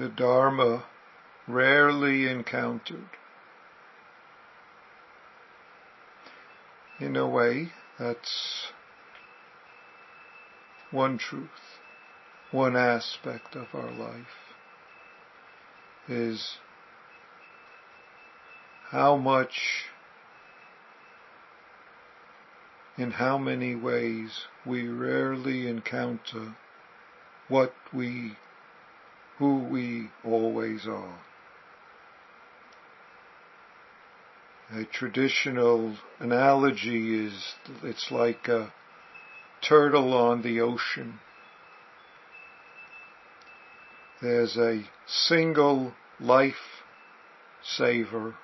the Dharma rarely encountered. In a way, that's one truth, one aspect of our life is how much, in how many ways we rarely encounter what we, who we always are. A traditional analogy is it's like a turtle on the ocean. There's a single life saver,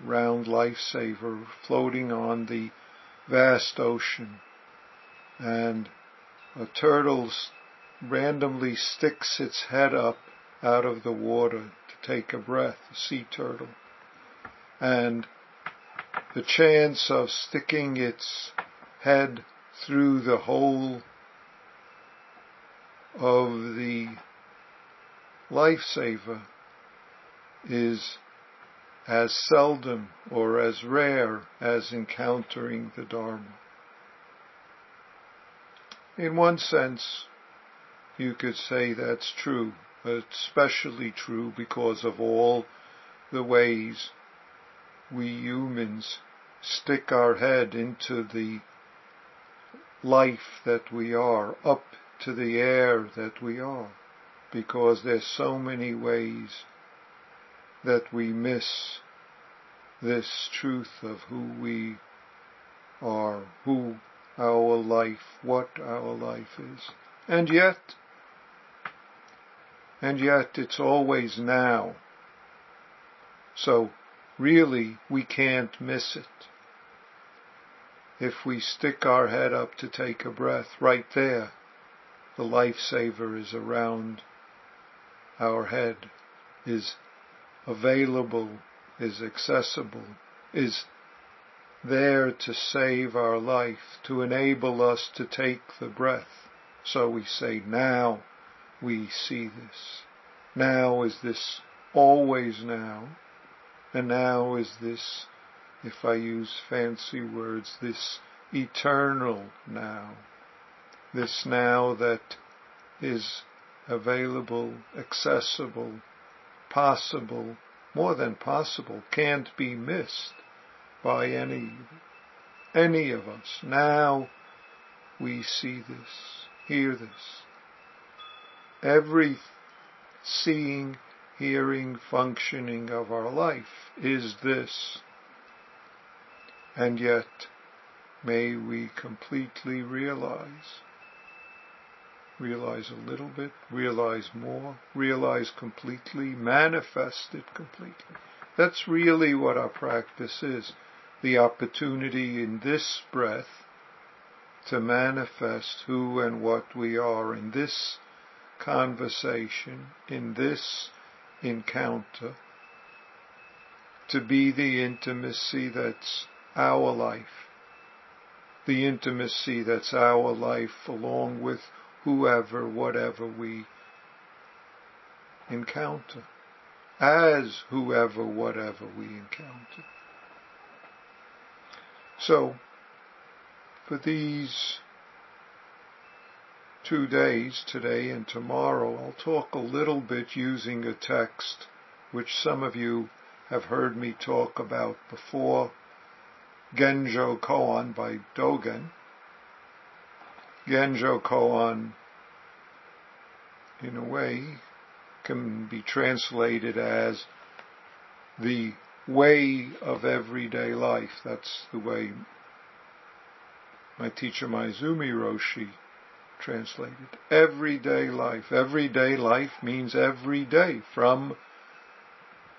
round life saver floating on the vast ocean and a turtle randomly sticks its head up out of the water to take a breath, a sea turtle. And the chance of sticking its head through the hole of the lifesaver is as seldom or as rare as encountering the Dharma. In one sense, you could say that's true, especially true because of all the ways we humans stick our head into the life that we are, up to the air that we are, because there's so many ways that we miss this truth of who we are, who our life, what our life is. And yet, and yet it's always now. So really we can't miss it. If we stick our head up to take a breath, right there, the lifesaver is around our head, is available, is accessible, is there to save our life, to enable us to take the breath. So we say, now we see this. Now is this always now. And now is this, if I use fancy words, this eternal now. This now that is available, accessible, possible, more than possible, can't be missed by any, any of us. Now we see this, hear this. Every seeing, hearing, functioning of our life is this. And yet, may we completely realize, realize a little bit, realize more, realize completely, manifest it completely. That's really what our practice is. The opportunity in this breath to manifest who and what we are in this conversation, in this encounter to be the intimacy that's our life. The intimacy that's our life along with whoever, whatever we encounter. As whoever, whatever we encounter. So, for these two days, today and tomorrow, I'll talk a little bit using a text which some of you have heard me talk about before, Genjo Koan by Dogen. Genjo Koan, in a way, can be translated as the way of everyday life. That's the way my teacher Maezumi Roshi translated. Everyday life. Everyday life means every day from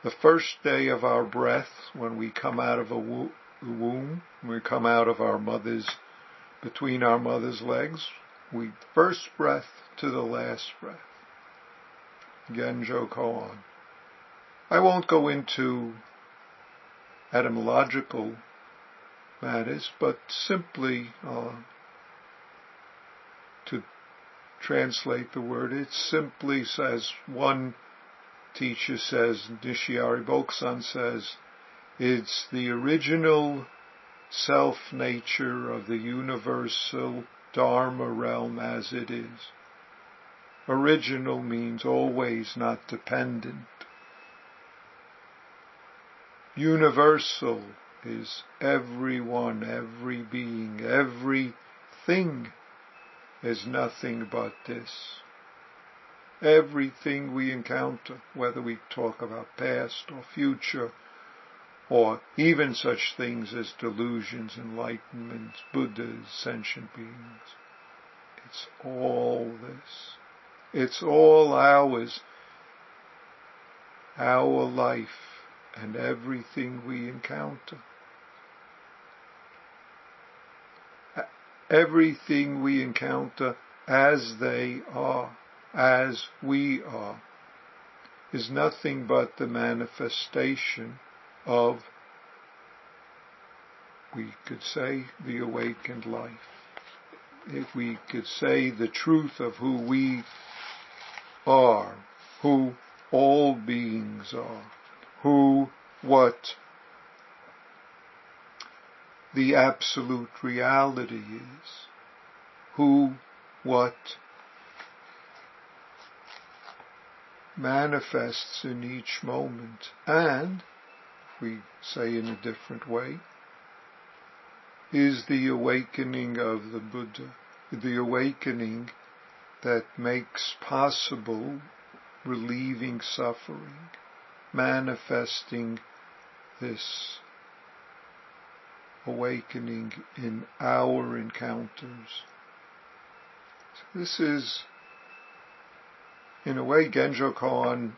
the first day of our breath when we come out of a womb, when we come out of our mother's, between our mother's legs, we first breath to the last breath. Genjo Koan. I won't go into etymological matters, but simply uh, translate the word. It simply says one teacher says, Nishiari Bokusan says, it's the original self nature of the universal Dharma realm as it is. Original means always, not dependent. Universal is everyone, every being, everything is nothing but this. Everything we encounter, whether we talk about past or future, or even such things as delusions, enlightenment, Buddhas, sentient beings. It's all this. It's all ours. Our life and everything we encounter. Everything we encounter as they are, as we are, is nothing but the manifestation of, we could say, the awakened life. If we could say the truth of who we are, who all beings are, who, what the absolute reality is, who, what manifests in each moment, and we say in a different way, is the awakening of the Buddha, the awakening that makes possible relieving suffering, manifesting this awakening in our encounters. This is, in a way, Genjo Koan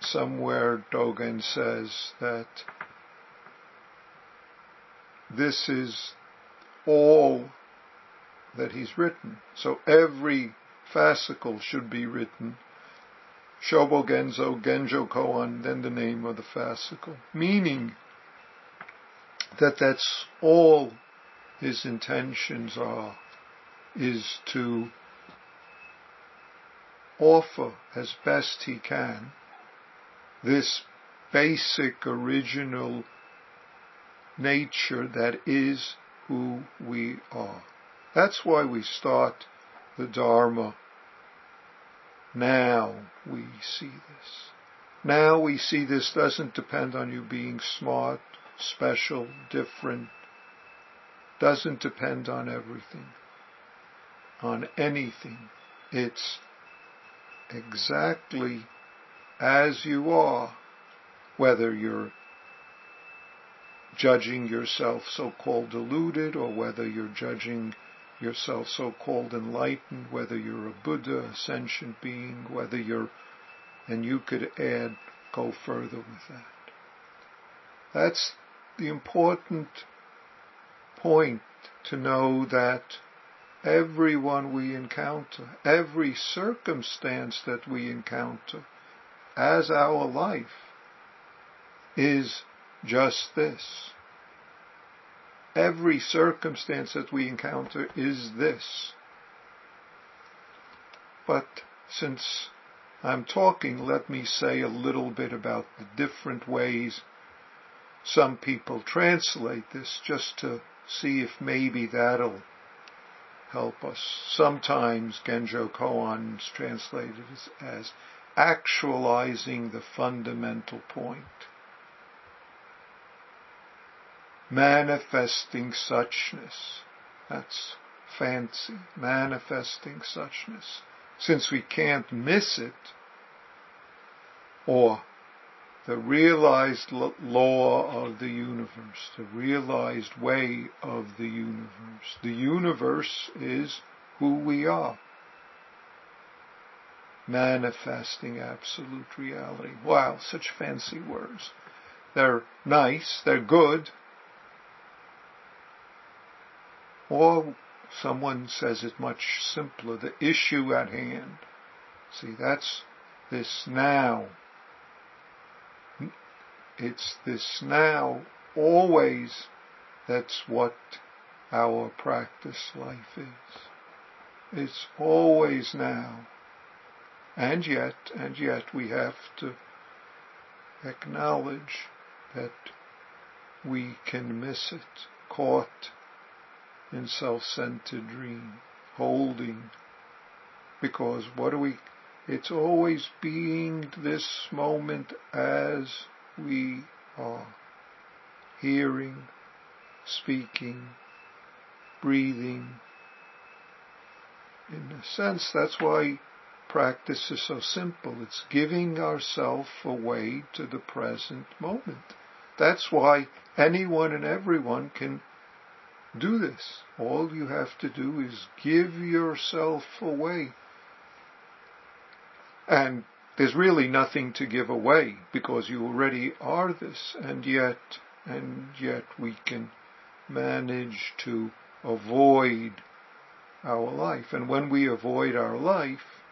somewhere Dogen says that this is all that he's written. So every fascicle should be written. Shobo Genzo, Genjo Koan, then the name of the fascicle. Meaning that that's all his intentions are, is to offer as best he can this basic original nature that is who we are. That's why we start the Dharma. Now we see this. Now we see this doesn't depend on you being smart, special, different. Doesn't depend on everything, on anything. It's exactly as you are, whether you're judging yourself so-called deluded or whether you're judging yourself so-called enlightened, whether you're a Buddha, a sentient being, whether you're, and you could add, go further with that. That's the important point to know that everyone we encounter, every circumstance that we encounter, as our life is just this. Every circumstance that we encounter is this. But since I'm talking, let me say a little bit about the different ways some people translate this just to see if maybe that'll help us. Sometimes Genjo Koan is translated as, as actualizing the fundamental point. Manifesting suchness. That's fancy. Manifesting suchness. Since we can't miss it, or the realized law of the universe, the realized way of the universe. The universe is who we are manifesting absolute reality. Wow, such fancy words. They're nice, they're good. Or someone says it much simpler, the issue at hand. See, that's this now. It's this now, always, that's what our practice life is. It's always now. And yet, and yet we have to acknowledge that we can miss it, caught in self-centered dream, holding, because what do we, it's always being this moment as we are, hearing, speaking, breathing. In a sense, that's why practice is so simple. It's giving ourselves away to the present moment. That's why anyone and everyone can do this. All you have to do is give yourself away. And there's really nothing to give away because you already are this and yet, and yet we can manage to avoid our life. And when we avoid our life,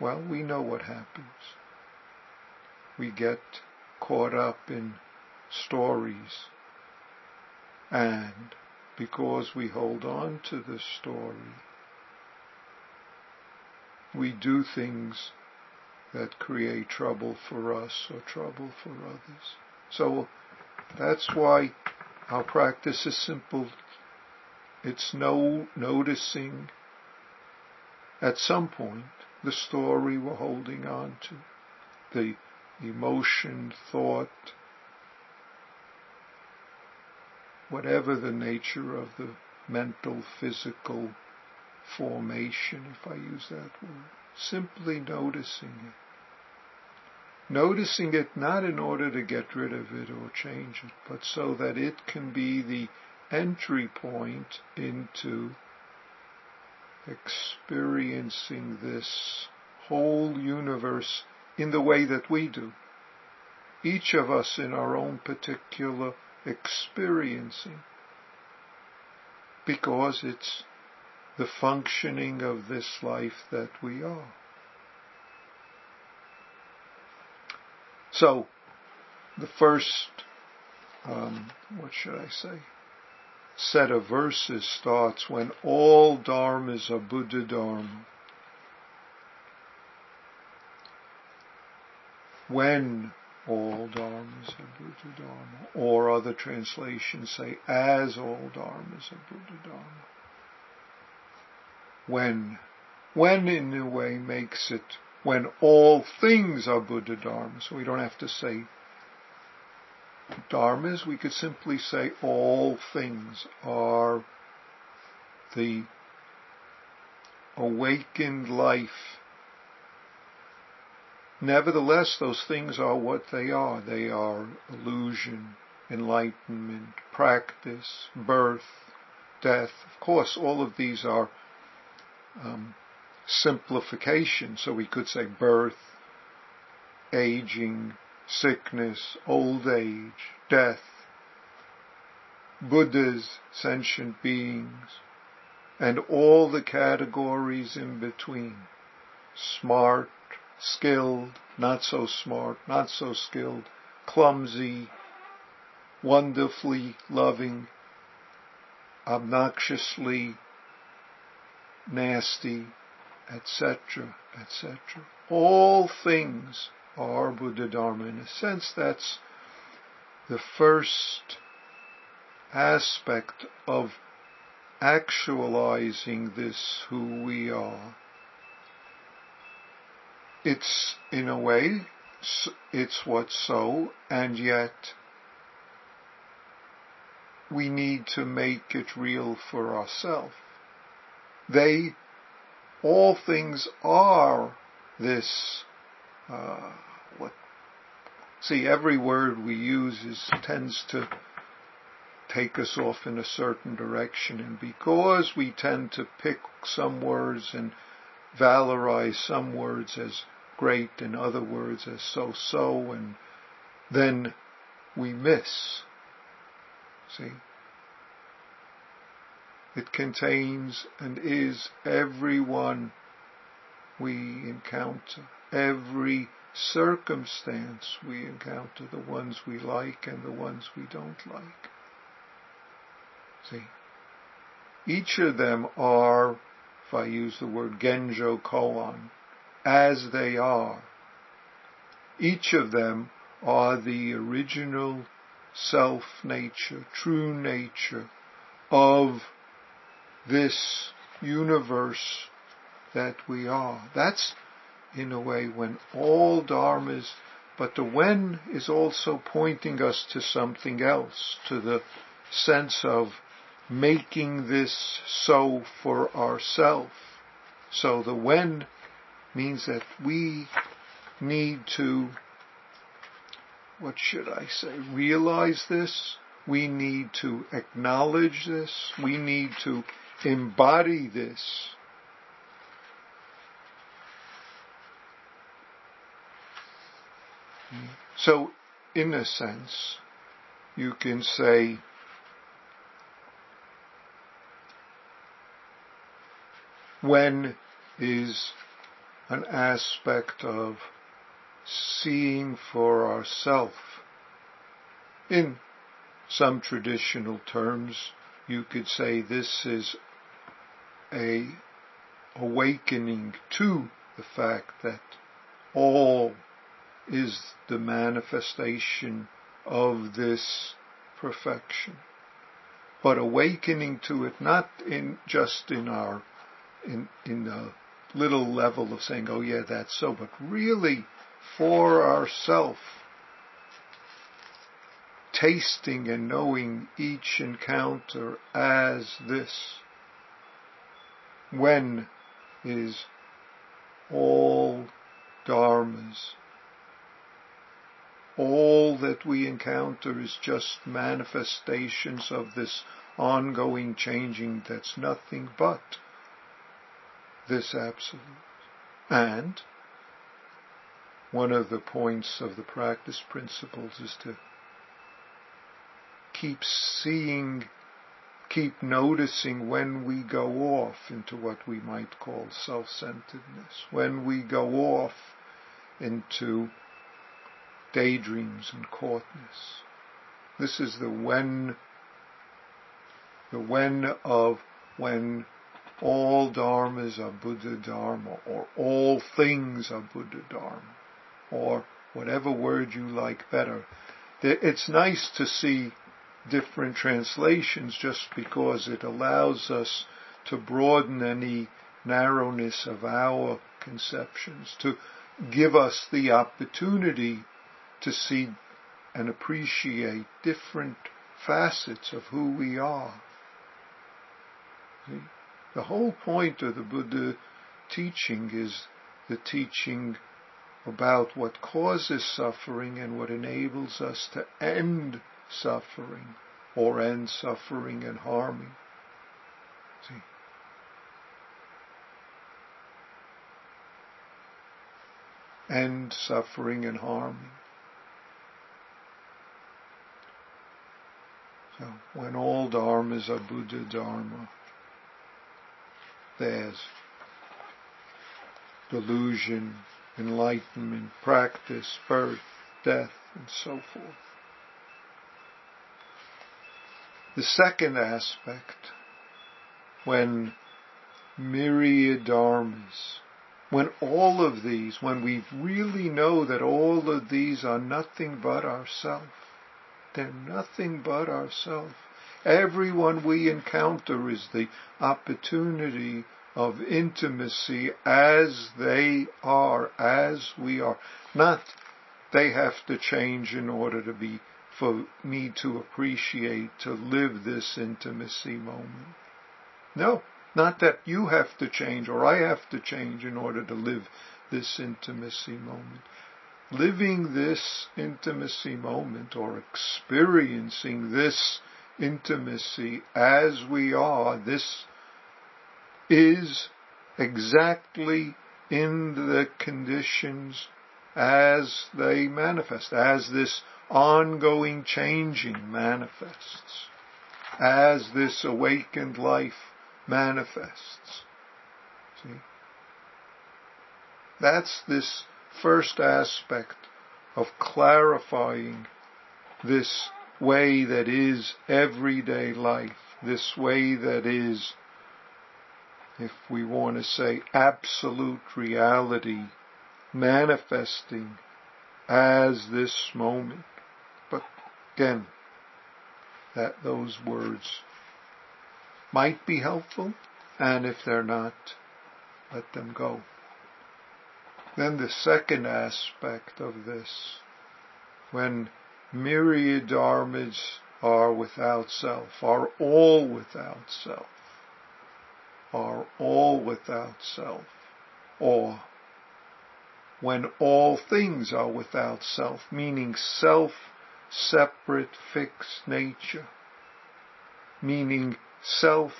well, we know what happens. We get caught up in stories. And because we hold on to the story, we do things that create trouble for us or trouble for others. So that's why our practice is simple. It's no noticing at some point the story we're holding on to, the emotion, thought, whatever the nature of the mental, physical formation, if I use that word, simply noticing it. Noticing it not in order to get rid of it or change it, but so that it can be the entry point into experiencing this whole universe in the way that we do. Each of us in our own particular experiencing. Because it's the functioning of this life that we are. So, the first, um, what should I say, set of verses starts when all dharmas are Buddha Dharma. When all dharmas are Buddha Dharma, or other translations say as all dharmas are Buddha Dharma. When, when in a way makes it when all things are Buddha Dharma, so we don't have to say dharmas, we could simply say all things are the awakened life. Nevertheless, those things are what they are. They are illusion, enlightenment, practice, birth, death. Of course, all of these are um, simplification. So we could say birth, aging, sickness, old age, death, Buddhas, sentient beings, and all the categories in between. Smart, skilled, not so smart, not so skilled, clumsy, wonderfully loving, obnoxiously nasty, etc., etc. All things are Buddha Dharma. In a sense, that's the first aspect of actualizing this who we are. It's, in a way, it's what's so, and yet we need to make it real for ourselves. They all things are this uh, what see every word we use is tends to take us off in a certain direction and because we tend to pick some words and valorize some words as great and other words as so so and then we miss see it contains and is everyone we encounter, every circumstance we encounter, the ones we like and the ones we don't like. See, each of them are, if I use the word Genjo Koan, as they are. Each of them are the original self nature, true nature of this universe that we are. That's in a way when all dharmas, but the when is also pointing us to something else, to the sense of making this so for ourselves. So the when means that we need to, what should I say, realize this. We need to acknowledge this. We need to embody this. So, in a sense, you can say, when is an aspect of seeing for ourself. In some traditional terms, you could say this is a awakening to the fact that all is the manifestation of this perfection. But awakening to it not in just in our in in a little level of saying, oh yeah, that's so, but really for ourself, tasting and knowing each encounter as this. When is all dharmas. All that we encounter is just manifestations of this ongoing changing that's nothing but this absolute. And one of the points of the practice principles is to keep seeing, keep noticing when we go off into what we might call self-centeredness, when we go off into daydreams and caughtness. This is the when, the when of when all dharmas are Buddha Dharma, or all things are Buddha Dharma, or whatever word you like better. It's nice to see different translations just because it allows us to broaden any narrowness of our conceptions, to give us the opportunity to see and appreciate different facets of who we are. See? The whole point of the Buddha teaching is the teaching about what causes suffering and what enables us to end suffering or end suffering and harming. See? End suffering and harming. So when all dharmas are Buddha Dharma, there's delusion, enlightenment, practice, birth, death, and so forth. The second aspect, when myriad dharmas, when all of these, when we really know that all of these are nothing but ourself, they're nothing but ourself. Everyone we encounter is the opportunity of intimacy as they are, as we are. Not they have to change in order to be, for me to appreciate, to live this intimacy moment. No, not that you have to change or I have to change in order to live this intimacy moment. Living this intimacy moment or experiencing this intimacy as we are, this is exactly in the conditions as they manifest, as this ongoing changing manifests, as this awakened life manifests. See? That's this first aspect of clarifying this way that is everyday life, this way that is, if we want to say, absolute reality manifesting as this moment. Again, that those words might be helpful, and if they're not, let them go. Then the second aspect of this, when myriad dharmas are without self, are all without self, are all without self, or when all things are without self, meaning self separate fixed nature, meaning self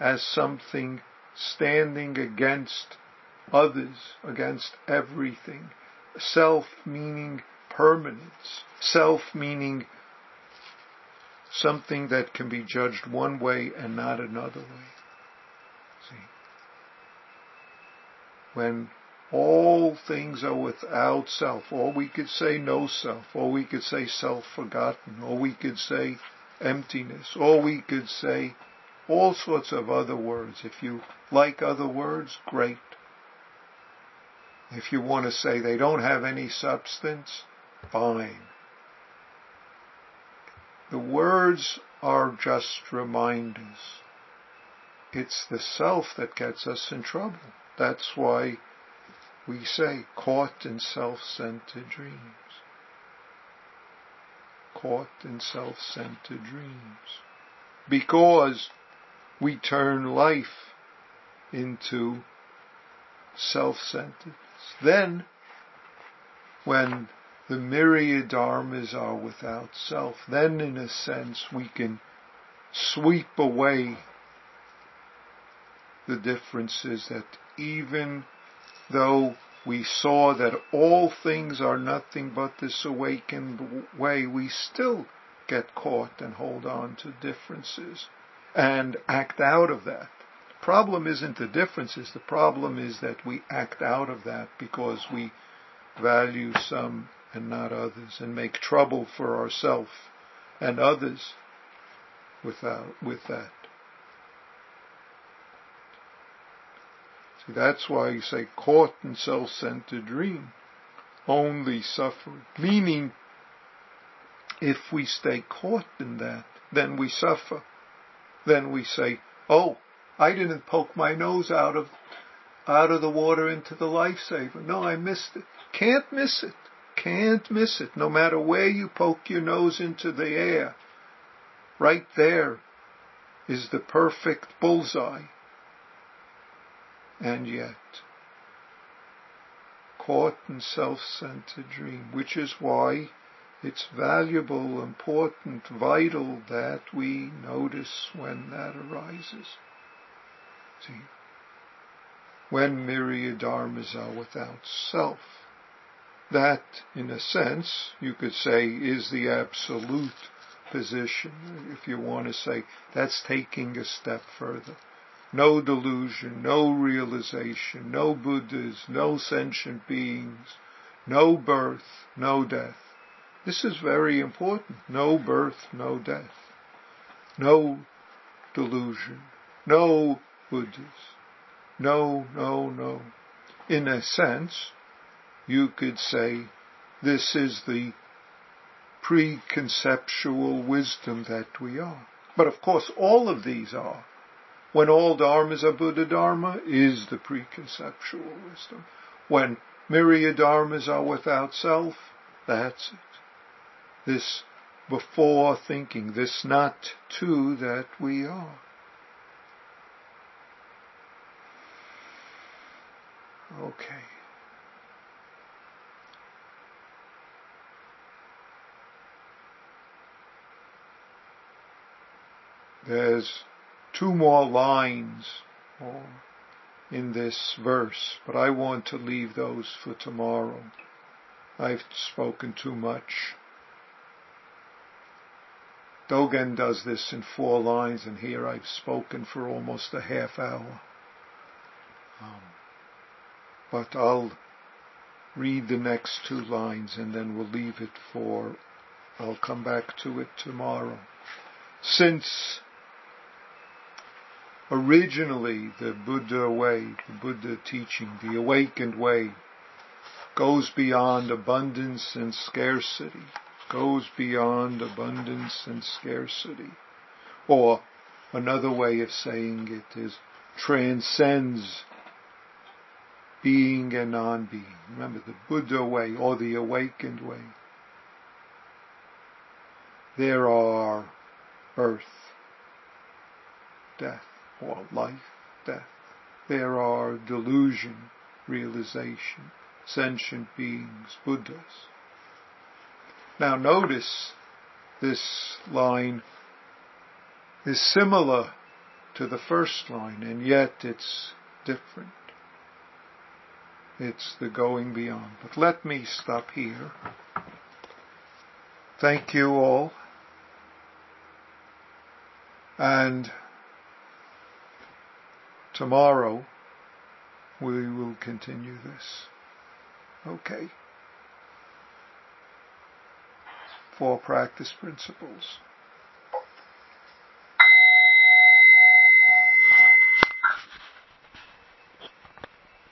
as something standing against others, against everything. Self meaning permanence. Self meaning something that can be judged one way and not another way. See? When all things are without self, or we could say no self, or we could say self-forgotten, or we could say emptiness, or we could say all sorts of other words. If you like other words, great. If you want to say they don't have any substance, fine. The words are just reminders. It's the self that gets us in trouble. That's why we say caught in self-centered dreams. Caught in self-centered dreams. Because we turn life into self-centeredness. Then, when the myriad dharmas are without self, then in a sense we can sweep away the differences that even though we saw that all things are nothing but this awakened way, we still get caught and hold on to differences and act out of that. The problem isn't the differences, the problem is that we act out of that because we value some and not others and make trouble for ourselves and others without, with that. See, that's why you say caught in self-centered dream, only suffering. Meaning, if we stay caught in that, then we suffer. Then we say, oh, I didn't poke my nose out of, out of the water into the lifesaver. No, I missed it. Can't miss it. Can't miss it. No matter where you poke your nose into the air, right there is the perfect bullseye and yet caught in self-centered dream, which is why it's valuable, important, vital that we notice when that arises. See, when myriad dharmas are without self, that, in a sense, you could say is the absolute position. If you want to say that's taking a step further no delusion, no realization, no Buddhas, no sentient beings, no birth, no death. This is very important. No birth, no death. No delusion, no Buddhas. No, no, no. In a sense, you could say this is the preconceptual wisdom that we are. But of course, all of these are when all dharmas are Buddha Dharma is the preconceptual wisdom. When myriad dharmas are without self, that's it. This before thinking, this not to that we are. Okay. There's two more lines in this verse, but I want to leave those for tomorrow. I've spoken too much. Dogen does this in four lines, and here I've spoken for almost a half hour. Um, but I'll read the next two lines and then we'll leave it for, I'll come back to it tomorrow. Since originally the Buddha way, the Buddha teaching, the awakened way, goes beyond abundance and scarcity, goes beyond abundance and scarcity. Or another way of saying it is transcends being and non-being. Remember the Buddha way or the awakened way. There are birth, death, or life, death. There are delusion, realization, sentient beings, Buddhas. Now notice this line is similar to the first line and yet it's different. It's the going beyond. But let me stop here. Thank you all. And tomorrow we will continue this. Okay. Four practice principles.